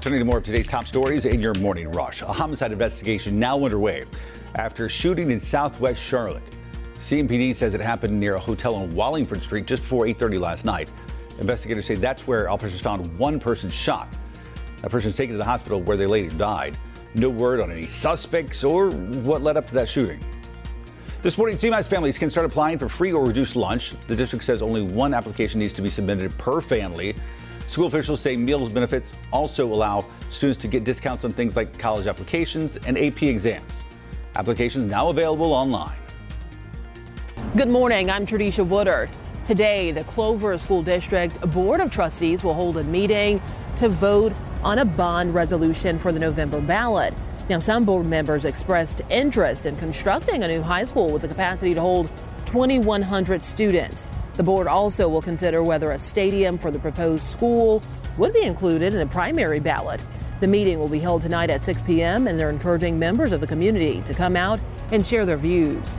turning to more of today's top stories in your morning rush. A homicide investigation now underway after shooting in southwest Charlotte. CMPD says it happened near a hotel on Wallingford Street just before 8:30 last night. Investigators say that's where officers found one person shot. That person was taken to the hospital where they later died. No word on any suspects or what led up to that shooting. This morning, CMS families can start applying for free or reduced lunch. The district says only one application needs to be submitted per family. School officials say meals benefits also allow students to get discounts on things like college applications and AP exams. Applications now available online. Good morning. I'm Tradisha Woodard. Today, the Clover School District Board of Trustees will hold a meeting to vote on a bond resolution for the November ballot. Now, some board members expressed interest in constructing a new high school with the capacity to hold 2,100 students. The board also will consider whether a stadium for the proposed school would be included in the primary ballot. The meeting will be held tonight at 6 p.m., and they're encouraging members of the community to come out and share their views.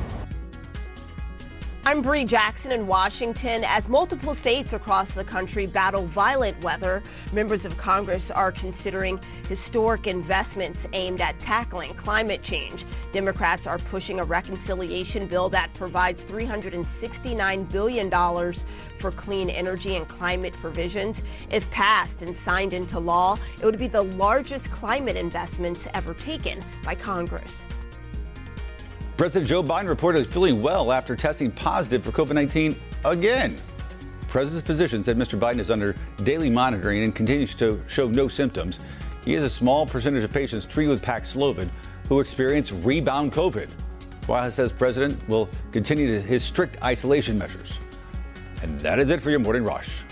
I'm Bree Jackson in Washington. As multiple states across the country battle violent weather, members of Congress are considering historic investments aimed at tackling climate change. Democrats are pushing a reconciliation bill that provides $369 billion for clean energy and climate provisions. If passed and signed into law, it would be the largest climate investments ever taken by Congress. President Joe Biden reported feeling well after testing positive for COVID 19 again. The president's physician said Mr. Biden is under daily monitoring and continues to show no symptoms. He has a small percentage of patients treated with Paxlovid who experience rebound COVID. While says president will continue his strict isolation measures. And that is it for your morning rush.